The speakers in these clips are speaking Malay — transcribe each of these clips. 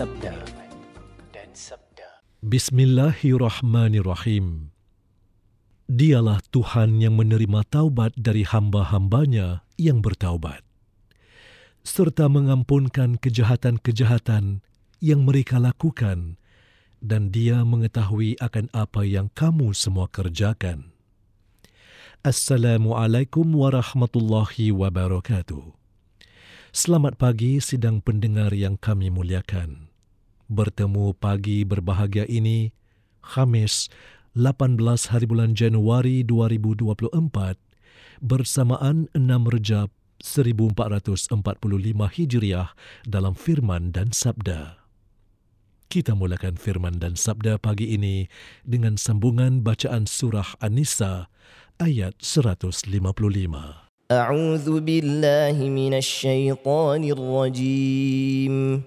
sabda dan sabda Bismillahirrahmanirrahim Dialah Tuhan yang menerima taubat dari hamba-hambanya yang bertaubat serta mengampunkan kejahatan-kejahatan yang mereka lakukan dan dia mengetahui akan apa yang kamu semua kerjakan. Assalamualaikum warahmatullahi wabarakatuh. Selamat pagi sidang pendengar yang kami muliakan bertemu pagi berbahagia ini, Khamis, 18 hari bulan Januari 2024, bersamaan 6 Rejab 1445 Hijriah dalam Firman dan Sabda. Kita mulakan Firman dan Sabda pagi ini dengan sambungan bacaan Surah An-Nisa ayat 155. A'udzu billahi minasy syaithanir rajim.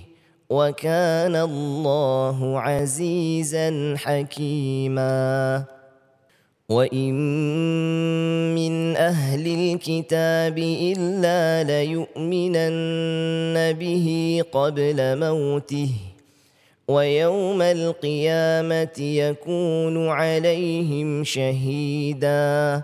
وكان الله عزيزا حكيما. وإن من أهل الكتاب إلا ليؤمنن به قبل موته ويوم القيامة يكون عليهم شهيدا.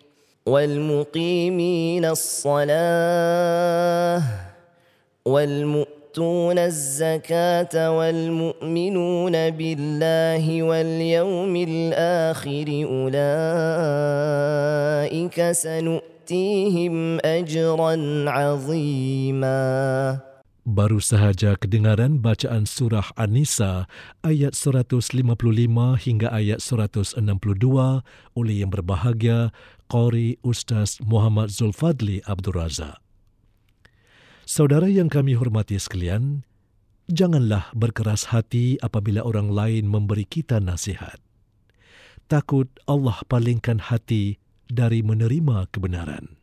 والمقيمين الصلاة والمؤمنين ويؤتون الزكاة والمؤمنون بالله واليوم الآخر أولئك سنؤتيهم أجرا عظيما. Baru sahaja kedengaran bacaan surah An-Nisa ayat 155 hingga ayat 162 oleh yang berbahagia Qori Ustaz Muhammad Zulfadli Abdul Razak. Saudara yang kami hormati sekalian, janganlah berkeras hati apabila orang lain memberi kita nasihat. Takut Allah palingkan hati dari menerima kebenaran.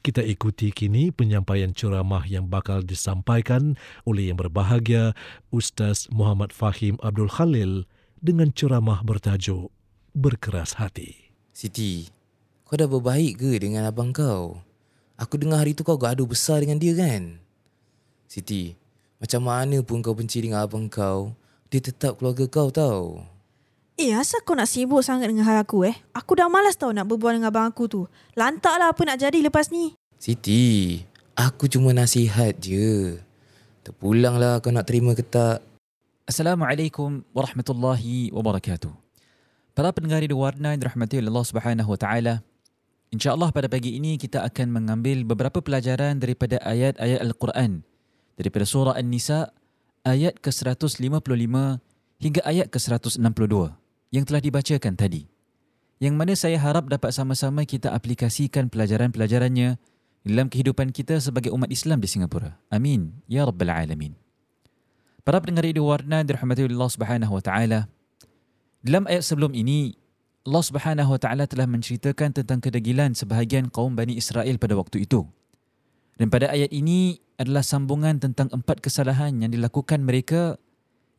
Kita ikuti kini penyampaian ceramah yang bakal disampaikan oleh yang berbahagia Ustaz Muhammad Fahim Abdul Khalil dengan ceramah bertajuk Berkeras Hati. Siti, kau dah berbaik ke dengan abang kau? Aku dengar hari tu kau gaduh besar dengan dia kan? Siti, macam mana pun kau benci dengan abang kau, dia tetap keluarga kau tau. Eh, asal kau nak sibuk sangat dengan hal aku eh? Aku dah malas tau nak berbual dengan abang aku tu. Lantaklah apa nak jadi lepas ni. Siti, aku cuma nasihat je. Terpulanglah kau nak terima ke tak? Assalamualaikum warahmatullahi wabarakatuh. Para pendengar di warna yang dirahmati oleh Allah Subhanahu wa taala. InsyaAllah pada pagi ini kita akan mengambil beberapa pelajaran daripada ayat-ayat Al-Quran daripada surah An-Nisa ayat ke-155 hingga ayat ke-162 yang telah dibacakan tadi. Yang mana saya harap dapat sama-sama kita aplikasikan pelajaran-pelajarannya dalam kehidupan kita sebagai umat Islam di Singapura. Amin. Ya Rabbal Alamin. Para pendengar di warna dirahmati Allah Subhanahu wa taala. Dalam ayat sebelum ini Allah Subhanahu wa taala telah menceritakan tentang kedegilan sebahagian kaum Bani Israel pada waktu itu. Dan pada ayat ini adalah sambungan tentang empat kesalahan yang dilakukan mereka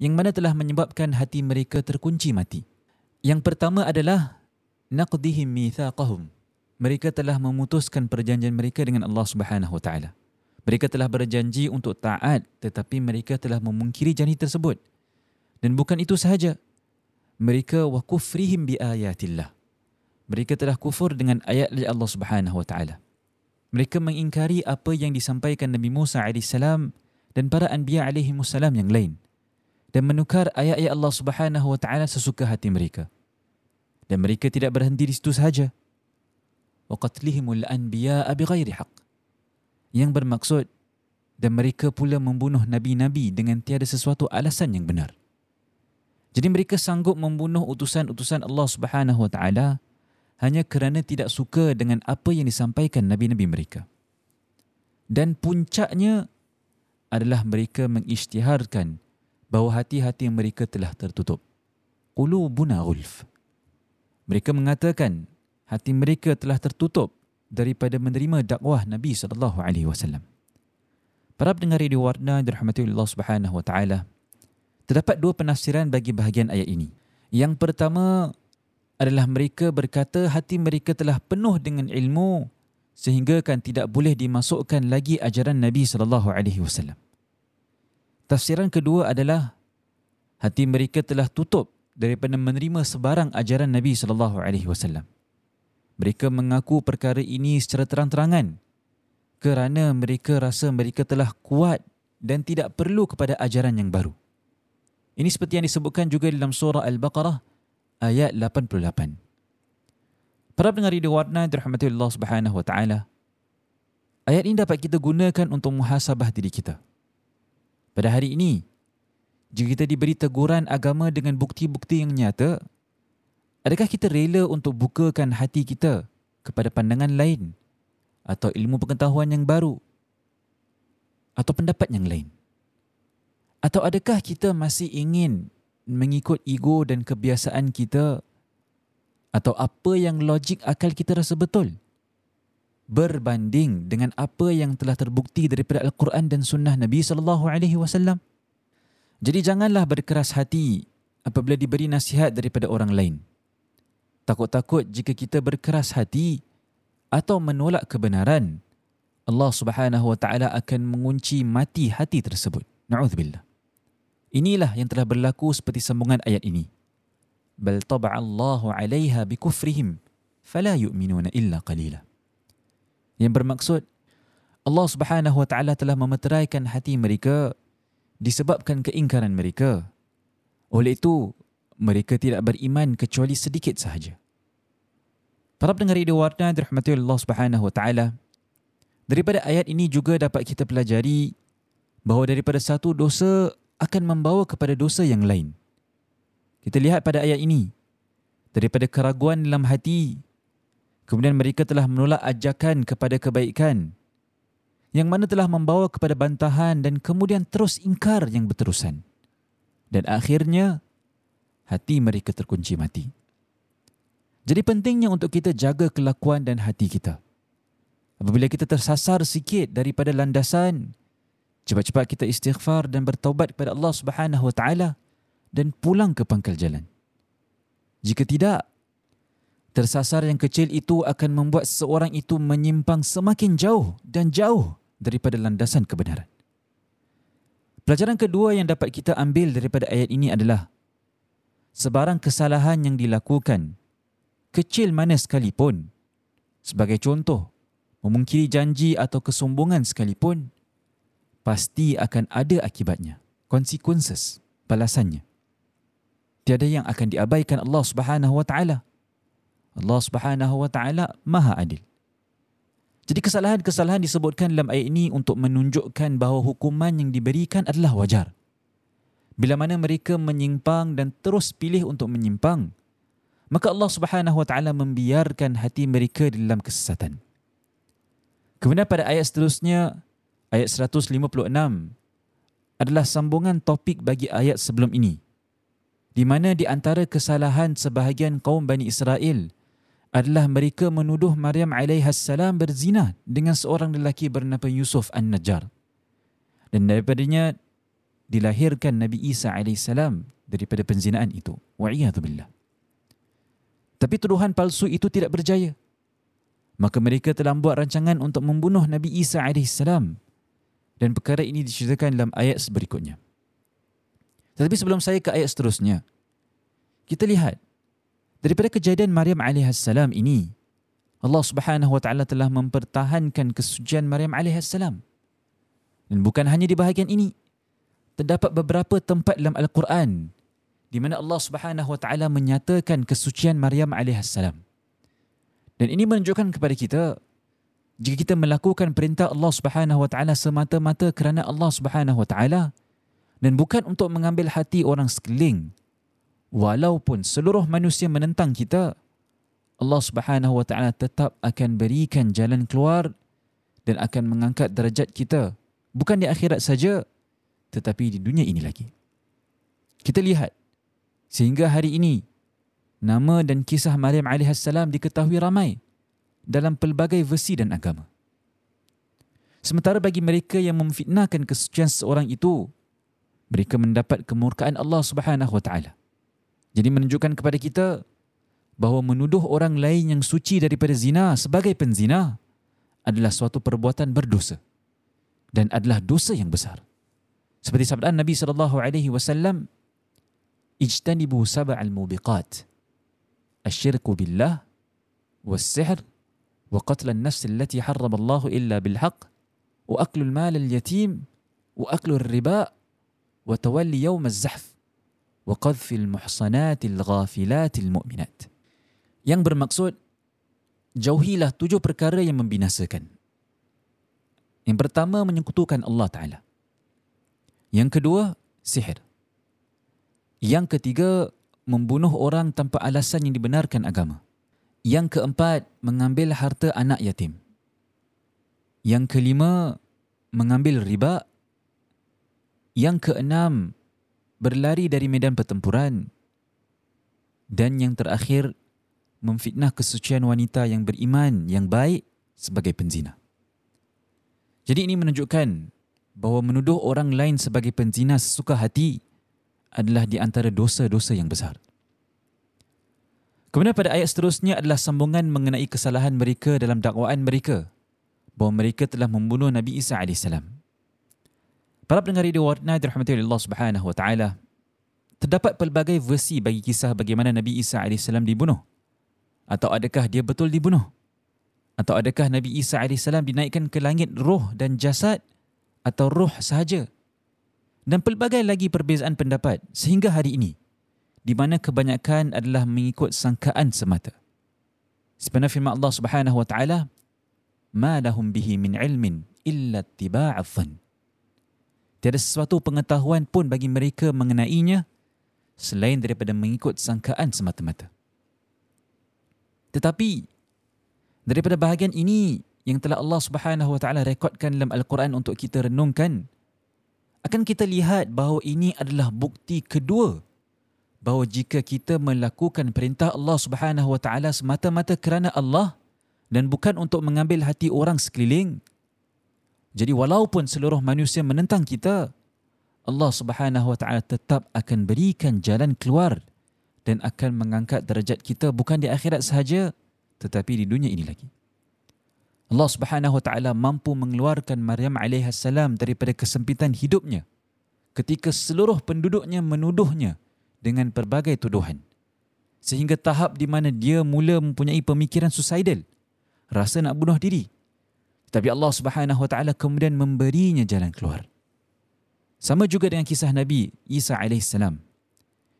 yang mana telah menyebabkan hati mereka terkunci mati. Yang pertama adalah naqdihim mithaqahum. Mereka telah memutuskan perjanjian mereka dengan Allah Subhanahu wa taala. Mereka telah berjanji untuk taat tetapi mereka telah memungkiri janji tersebut. Dan bukan itu sahaja. Mereka wa kufrihim bi ayatillah. Mereka telah kufur dengan ayat Allah Subhanahu wa taala. Mereka mengingkari apa yang disampaikan Nabi Musa AS dan para anbiya alaihi yang lain dan menukar ayat-ayat Allah Subhanahu wa taala sesuka hati mereka. Dan mereka tidak berhenti di situ sahaja. Wa qatlihimul anbiya bighairi haqq. Yang bermaksud dan mereka pula membunuh nabi-nabi dengan tiada sesuatu alasan yang benar. Jadi mereka sanggup membunuh utusan-utusan Allah Subhanahu wa taala hanya kerana tidak suka dengan apa yang disampaikan nabi-nabi mereka. Dan puncaknya adalah mereka mengisytiharkan bahawa hati-hati mereka telah tertutup. Qulubuna gulf. Mereka mengatakan hati mereka telah tertutup daripada menerima dakwah Nabi sallallahu alaihi wasallam. Para pendengar di warna dirahmati Allah Subhanahu wa taala. Terdapat dua penafsiran bagi bahagian ayat ini. Yang pertama adalah mereka berkata hati mereka telah penuh dengan ilmu sehingga kan tidak boleh dimasukkan lagi ajaran Nabi sallallahu alaihi wasallam. Tafsiran kedua adalah hati mereka telah tutup daripada menerima sebarang ajaran Nabi sallallahu alaihi wasallam. Mereka mengaku perkara ini secara terang-terangan kerana mereka rasa mereka telah kuat dan tidak perlu kepada ajaran yang baru. Ini seperti yang disebutkan juga dalam surah Al-Baqarah ayat 88. Para pendengar di warna dirahmati Allah Subhanahu wa taala. Ayat ini dapat kita gunakan untuk muhasabah diri kita pada hari ini, jika kita diberi teguran agama dengan bukti-bukti yang nyata, adakah kita rela untuk bukakan hati kita kepada pandangan lain atau ilmu pengetahuan yang baru atau pendapat yang lain? Atau adakah kita masih ingin mengikut ego dan kebiasaan kita atau apa yang logik akal kita rasa betul? berbanding dengan apa yang telah terbukti daripada Al-Quran dan Sunnah Nabi sallallahu alaihi wasallam. Jadi janganlah berkeras hati apabila diberi nasihat daripada orang lain. Takut-takut jika kita berkeras hati atau menolak kebenaran, Allah Subhanahu wa taala akan mengunci mati hati tersebut. Nauzubillah. Inilah yang telah berlaku seperti sambungan ayat ini. Bal taba'allahu 'alaiha bikufrihim fala yu'minuna illa qalila. Yang bermaksud Allah Subhanahu Wa Taala telah memeteraikan hati mereka disebabkan keingkaran mereka. Oleh itu, mereka tidak beriman kecuali sedikit sahaja. Para pendengar radio warna dirahmati Allah Subhanahu Wa Taala. Daripada ayat ini juga dapat kita pelajari bahawa daripada satu dosa akan membawa kepada dosa yang lain. Kita lihat pada ayat ini. Daripada keraguan dalam hati, kemudian mereka telah menolak ajakan kepada kebaikan yang mana telah membawa kepada bantahan dan kemudian terus ingkar yang berterusan. Dan akhirnya, hati mereka terkunci mati. Jadi pentingnya untuk kita jaga kelakuan dan hati kita. Apabila kita tersasar sikit daripada landasan, cepat-cepat kita istighfar dan bertaubat kepada Allah Subhanahu Wa Taala dan pulang ke pangkal jalan. Jika tidak, tersasar yang kecil itu akan membuat seorang itu menyimpang semakin jauh dan jauh daripada landasan kebenaran. Pelajaran kedua yang dapat kita ambil daripada ayat ini adalah sebarang kesalahan yang dilakukan, kecil mana sekalipun, sebagai contoh, memungkiri janji atau kesombongan sekalipun, pasti akan ada akibatnya, consequences, balasannya tiada yang akan diabaikan Allah Subhanahu wa taala. Allah Subhanahu wa taala Maha Adil. Jadi kesalahan-kesalahan disebutkan dalam ayat ini untuk menunjukkan bahawa hukuman yang diberikan adalah wajar. Bila mana mereka menyimpang dan terus pilih untuk menyimpang, maka Allah Subhanahu wa taala membiarkan hati mereka dalam kesesatan. Kemudian pada ayat seterusnya, ayat 156 adalah sambungan topik bagi ayat sebelum ini di mana di antara kesalahan sebahagian kaum Bani Israel adalah mereka menuduh Maryam alaihissalam berzina dengan seorang lelaki bernama Yusuf An-Najjar. Dan daripadanya dilahirkan Nabi Isa alaihissalam daripada penzinaan itu. Wa'iyadzubillah. Tapi tuduhan palsu itu tidak berjaya. Maka mereka telah buat rancangan untuk membunuh Nabi Isa alaihissalam. Dan perkara ini diceritakan dalam ayat berikutnya. Tetapi sebelum saya ke ayat seterusnya, kita lihat daripada kejadian Maryam alaihissalam ini, Allah Subhanahu wa taala telah mempertahankan kesucian Maryam alaihissalam. Dan bukan hanya di bahagian ini, terdapat beberapa tempat dalam Al-Quran di mana Allah Subhanahu wa taala menyatakan kesucian Maryam alaihissalam. Dan ini menunjukkan kepada kita jika kita melakukan perintah Allah Subhanahu wa taala semata-mata kerana Allah Subhanahu wa taala, dan bukan untuk mengambil hati orang sekeliling. Walaupun seluruh manusia menentang kita, Allah Subhanahu wa taala tetap akan berikan jalan keluar dan akan mengangkat derajat kita bukan di akhirat saja tetapi di dunia ini lagi. Kita lihat sehingga hari ini nama dan kisah Maryam alaihissalam diketahui ramai dalam pelbagai versi dan agama. Sementara bagi mereka yang memfitnahkan kesucian seorang itu, mereka mendapat kemurkaan Allah Subhanahu wa taala. Jadi menunjukkan kepada kita bahawa menuduh orang lain yang suci daripada zina sebagai penzina adalah suatu perbuatan berdosa dan adalah dosa yang besar. Seperti sabda Nabi sallallahu alaihi wasallam, "Ijtanibu sab'al mubiqat." Asyirku billah was-sihr wa qatl an-nafs allati harrama Allah illa bil haqq wa aklu al-mal al-yatim wa aklu ar-riba وتولي يوم الزحف وقذف المحصنات الغافلات المؤمنات yang bermaksud jauhilah tujuh perkara yang membinasakan yang pertama menyekutukan Allah Ta'ala yang kedua sihir yang ketiga membunuh orang tanpa alasan yang dibenarkan agama yang keempat mengambil harta anak yatim yang kelima mengambil riba yang keenam, berlari dari medan pertempuran. Dan yang terakhir, memfitnah kesucian wanita yang beriman, yang baik sebagai penzina. Jadi ini menunjukkan bahawa menuduh orang lain sebagai penzina sesuka hati adalah di antara dosa-dosa yang besar. Kemudian pada ayat seterusnya adalah sambungan mengenai kesalahan mereka dalam dakwaan mereka bahawa mereka telah membunuh Nabi Isa alaihissalam. Para pendengar radio warna dirahmati oleh Allah Subhanahu wa taala. Terdapat pelbagai versi bagi kisah bagaimana Nabi Isa AS dibunuh. Atau adakah dia betul dibunuh? Atau adakah Nabi Isa AS dinaikkan ke langit roh dan jasad atau roh sahaja? Dan pelbagai lagi perbezaan pendapat sehingga hari ini di mana kebanyakan adalah mengikut sangkaan semata. Sebenarnya firman Allah Subhanahu wa taala, "Ma lahum bihi min ilmin illa ittiba'adh dhann." Tiada sesuatu pengetahuan pun bagi mereka mengenainya selain daripada mengikut sangkaan semata-mata. Tetapi daripada bahagian ini yang telah Allah Subhanahu Wa Taala rekodkan dalam Al-Quran untuk kita renungkan, akan kita lihat bahawa ini adalah bukti kedua bahawa jika kita melakukan perintah Allah Subhanahu Wa Taala semata-mata kerana Allah dan bukan untuk mengambil hati orang sekeliling, jadi walaupun seluruh manusia menentang kita, Allah Subhanahu Wa Taala tetap akan berikan jalan keluar dan akan mengangkat derajat kita bukan di akhirat sahaja tetapi di dunia ini lagi. Allah Subhanahu Wa Taala mampu mengeluarkan Maryam alaihi salam daripada kesempitan hidupnya ketika seluruh penduduknya menuduhnya dengan pelbagai tuduhan sehingga tahap di mana dia mula mempunyai pemikiran suicidal rasa nak bunuh diri tapi Allah Subhanahu Wa Taala kemudian memberinya jalan keluar. Sama juga dengan kisah Nabi Isa alaihissalam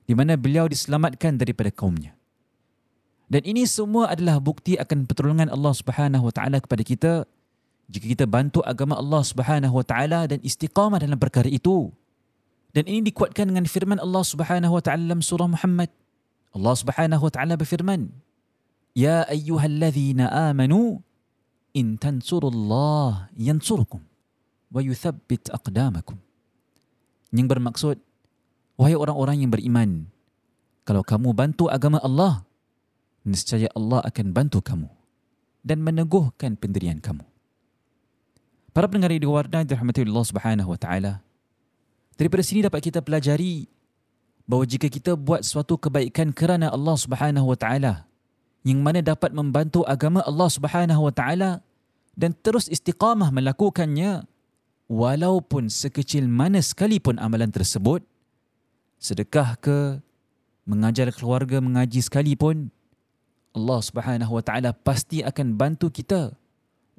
di mana beliau diselamatkan daripada kaumnya. Dan ini semua adalah bukti akan pertolongan Allah Subhanahu Wa Taala kepada kita jika kita bantu agama Allah Subhanahu Wa Taala dan istiqamah dalam perkara itu. Dan ini dikuatkan dengan firman Allah Subhanahu Wa Taala dalam surah Muhammad. Allah Subhanahu Wa Taala berfirman, "Ya ayyuhalladzina amanu in tansurullah yansurukum wa yuthabbit aqdamakum. Yang bermaksud, wahai orang-orang yang beriman, kalau kamu bantu agama Allah, nescaya Allah akan bantu kamu dan meneguhkan pendirian kamu. Para pendengar di Warna dirahmati Allah Subhanahu wa taala. Daripada sini dapat kita pelajari bahawa jika kita buat suatu kebaikan kerana Allah Subhanahu wa taala, yang mana dapat membantu agama Allah Subhanahu wa taala dan terus istiqamah melakukannya walaupun sekecil mana sekalipun amalan tersebut sedekah ke mengajar keluarga mengaji sekalipun Allah Subhanahu wa taala pasti akan bantu kita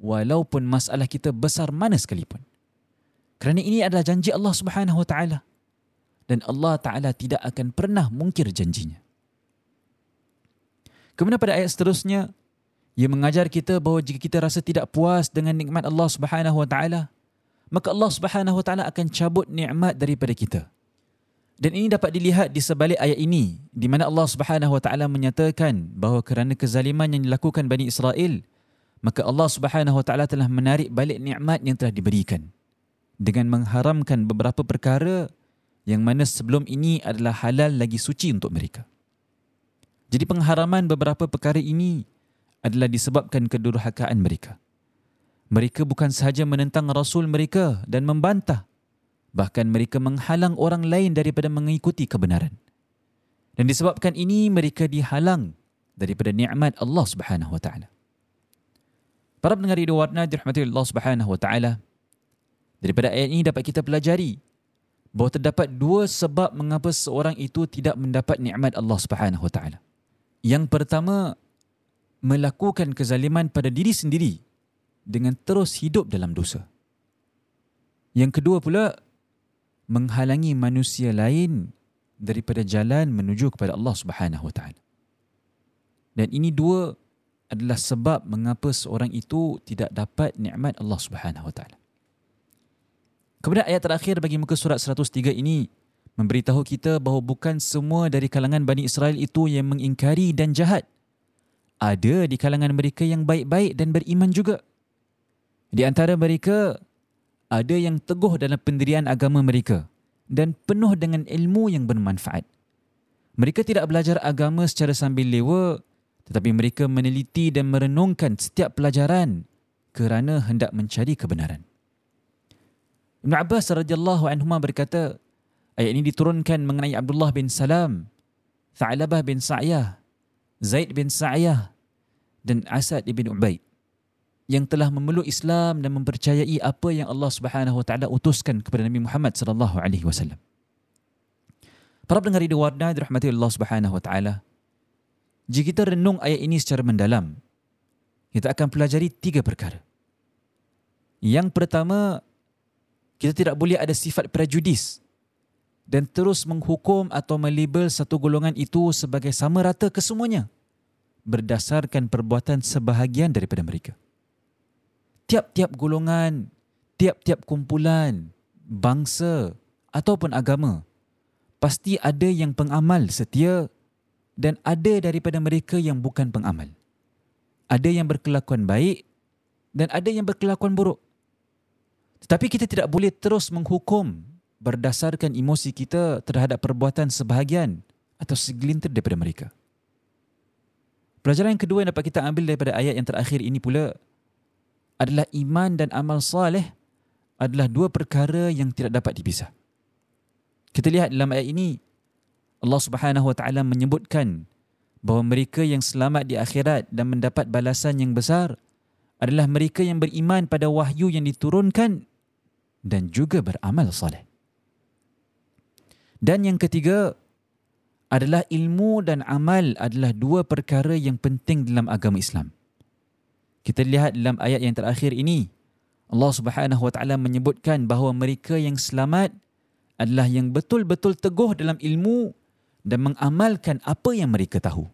walaupun masalah kita besar mana sekalipun kerana ini adalah janji Allah Subhanahu wa taala. Dan Allah taala tidak akan pernah mungkir janjinya. Kemudian pada ayat seterusnya ia mengajar kita bahawa jika kita rasa tidak puas dengan nikmat Allah Subhanahu wa taala maka Allah Subhanahu wa taala akan cabut nikmat daripada kita. Dan ini dapat dilihat di sebalik ayat ini di mana Allah Subhanahu wa taala menyatakan bahawa kerana kezaliman yang dilakukan Bani Israel maka Allah Subhanahu wa taala telah menarik balik nikmat yang telah diberikan dengan mengharamkan beberapa perkara yang mana sebelum ini adalah halal lagi suci untuk mereka. Jadi pengharaman beberapa perkara ini adalah disebabkan kedurhakaan mereka. Mereka bukan sahaja menentang Rasul mereka dan membantah, bahkan mereka menghalang orang lain daripada mengikuti kebenaran. Dan disebabkan ini mereka dihalang daripada nikmat Allah Subhanahu wa taala. Para pendengar di warna dirahmati Allah Subhanahu wa taala. Daripada ayat ini dapat kita pelajari bahawa terdapat dua sebab mengapa seorang itu tidak mendapat nikmat Allah Subhanahu wa taala. Yang pertama, melakukan kezaliman pada diri sendiri dengan terus hidup dalam dosa. Yang kedua pula, menghalangi manusia lain daripada jalan menuju kepada Allah Subhanahu Wa Taala. Dan ini dua adalah sebab mengapa seorang itu tidak dapat nikmat Allah Subhanahu Wa Taala. Kemudian ayat terakhir bagi muka surat 103 ini memberitahu kita bahawa bukan semua dari kalangan Bani Israel itu yang mengingkari dan jahat. Ada di kalangan mereka yang baik-baik dan beriman juga. Di antara mereka, ada yang teguh dalam pendirian agama mereka dan penuh dengan ilmu yang bermanfaat. Mereka tidak belajar agama secara sambil lewa tetapi mereka meneliti dan merenungkan setiap pelajaran kerana hendak mencari kebenaran. Ibn Abbas radhiyallahu anhu berkata, Ayat ini diturunkan mengenai Abdullah bin Salam, Tha'labah bin Sa'yah, Zaid bin Sa'yah dan Asad bin Ubaid yang telah memeluk Islam dan mempercayai apa yang Allah Subhanahu wa taala utuskan kepada Nabi Muhammad sallallahu alaihi wasallam. Para pendengar di Warna dirahmati Allah Subhanahu wa taala. Jika kita renung ayat ini secara mendalam, kita akan pelajari tiga perkara. Yang pertama, kita tidak boleh ada sifat prejudis dan terus menghukum atau melabel satu golongan itu sebagai sama rata kesemuanya berdasarkan perbuatan sebahagian daripada mereka. Tiap-tiap golongan, tiap-tiap kumpulan, bangsa ataupun agama pasti ada yang pengamal setia dan ada daripada mereka yang bukan pengamal. Ada yang berkelakuan baik dan ada yang berkelakuan buruk. Tetapi kita tidak boleh terus menghukum berdasarkan emosi kita terhadap perbuatan sebahagian atau segelintir daripada mereka. Pelajaran yang kedua yang dapat kita ambil daripada ayat yang terakhir ini pula adalah iman dan amal saleh adalah dua perkara yang tidak dapat dipisah. Kita lihat dalam ayat ini Allah Subhanahu wa taala menyebutkan bahawa mereka yang selamat di akhirat dan mendapat balasan yang besar adalah mereka yang beriman pada wahyu yang diturunkan dan juga beramal soleh. Dan yang ketiga adalah ilmu dan amal adalah dua perkara yang penting dalam agama Islam. Kita lihat dalam ayat yang terakhir ini Allah Subhanahu wa taala menyebutkan bahawa mereka yang selamat adalah yang betul-betul teguh dalam ilmu dan mengamalkan apa yang mereka tahu.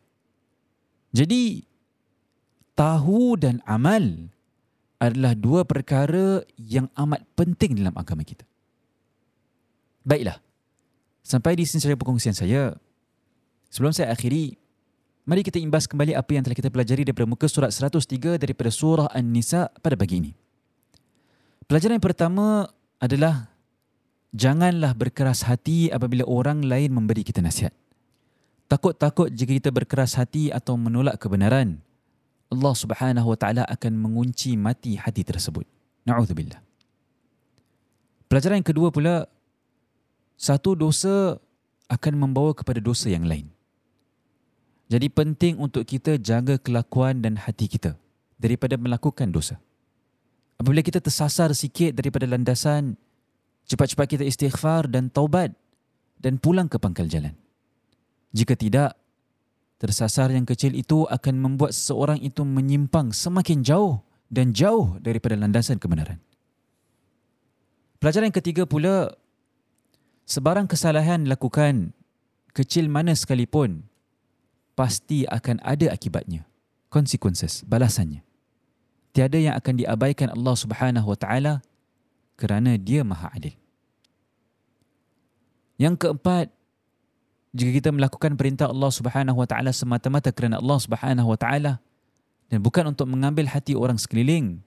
Jadi tahu dan amal adalah dua perkara yang amat penting dalam agama kita. Baiklah. Sampai di sini saya perkongsian saya. Sebelum saya akhiri, mari kita imbas kembali apa yang telah kita pelajari daripada muka surat 103 daripada surah An-Nisa pada pagi ini. Pelajaran yang pertama adalah janganlah berkeras hati apabila orang lain memberi kita nasihat. Takut-takut jika kita berkeras hati atau menolak kebenaran, Allah Subhanahu wa taala akan mengunci mati hati tersebut. Nauzubillah. Pelajaran yang kedua pula satu dosa akan membawa kepada dosa yang lain. Jadi penting untuk kita jaga kelakuan dan hati kita daripada melakukan dosa. Apabila kita tersasar sikit daripada landasan, cepat-cepat kita istighfar dan taubat dan pulang ke pangkal jalan. Jika tidak, Tersasar yang kecil itu akan membuat seseorang itu menyimpang semakin jauh dan jauh daripada landasan kebenaran. Pelajaran yang ketiga pula, sebarang kesalahan dilakukan kecil mana sekalipun, pasti akan ada akibatnya, consequences, balasannya. Tiada yang akan diabaikan Allah Subhanahu Wa Taala kerana Dia Maha Adil. Yang keempat, jika kita melakukan perintah Allah Subhanahu wa taala semata-mata kerana Allah Subhanahu wa taala dan bukan untuk mengambil hati orang sekeliling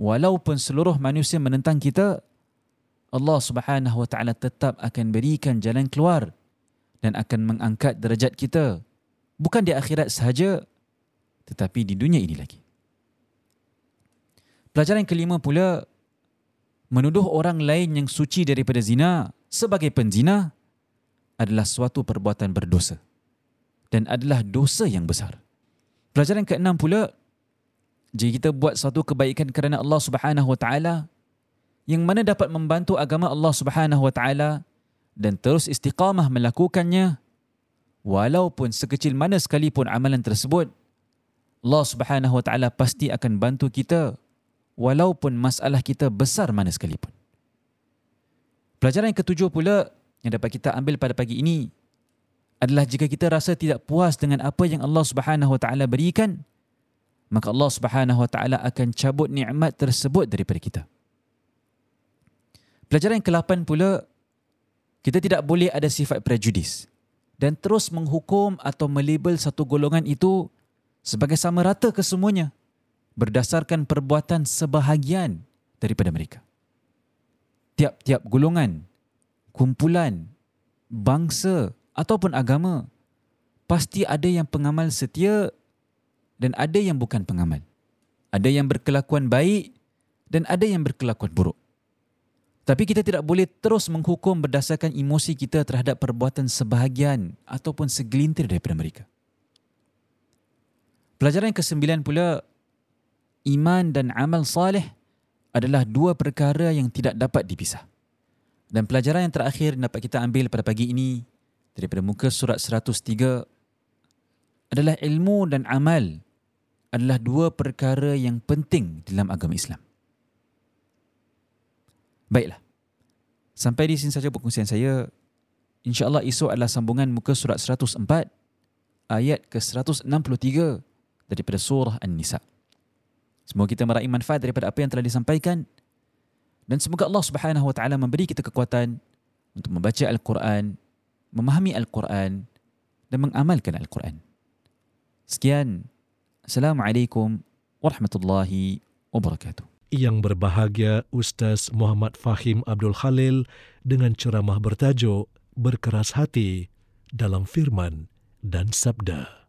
walaupun seluruh manusia menentang kita Allah Subhanahu wa taala tetap akan berikan jalan keluar dan akan mengangkat derajat kita bukan di akhirat sahaja tetapi di dunia ini lagi. Pelajaran kelima pula menuduh orang lain yang suci daripada zina sebagai penzina adalah suatu perbuatan berdosa dan adalah dosa yang besar. Pelajaran keenam pula, jika kita buat suatu kebaikan kerana Allah Subhanahu Wa Taala, yang mana dapat membantu agama Allah Subhanahu Wa Taala dan terus istiqamah melakukannya, walaupun sekecil mana sekalipun amalan tersebut, Allah Subhanahu Wa Taala pasti akan bantu kita, walaupun masalah kita besar mana sekalipun. Pelajaran yang ketujuh pula, yang dapat kita ambil pada pagi ini adalah jika kita rasa tidak puas dengan apa yang Allah Subhanahu Wa Taala berikan, maka Allah Subhanahu Wa Taala akan cabut nikmat tersebut daripada kita. Pelajaran yang ke-8 pula kita tidak boleh ada sifat prejudis dan terus menghukum atau melabel satu golongan itu sebagai sama rata kesemuanya berdasarkan perbuatan sebahagian daripada mereka. Tiap-tiap golongan kumpulan, bangsa ataupun agama, pasti ada yang pengamal setia dan ada yang bukan pengamal. Ada yang berkelakuan baik dan ada yang berkelakuan buruk. Tapi kita tidak boleh terus menghukum berdasarkan emosi kita terhadap perbuatan sebahagian ataupun segelintir daripada mereka. Pelajaran yang kesembilan pula, iman dan amal saleh adalah dua perkara yang tidak dapat dipisah. Dan pelajaran yang terakhir dapat kita ambil pada pagi ini daripada muka surat 103 adalah ilmu dan amal adalah dua perkara yang penting dalam agama Islam. Baiklah. Sampai di sini saja perkongsian saya. InsyaAllah esok adalah sambungan muka surat 104 ayat ke-163 daripada surah An-Nisa. Semoga kita meraih manfaat daripada apa yang telah disampaikan dan semoga Allah Subhanahu wa taala memberi kita kekuatan untuk membaca Al-Quran, memahami Al-Quran dan mengamalkan Al-Quran. Sekian. Assalamualaikum warahmatullahi wabarakatuh. Yang berbahagia Ustaz Muhammad Fahim Abdul Khalil dengan ceramah bertajuk Berkeras Hati dalam Firman dan Sabda.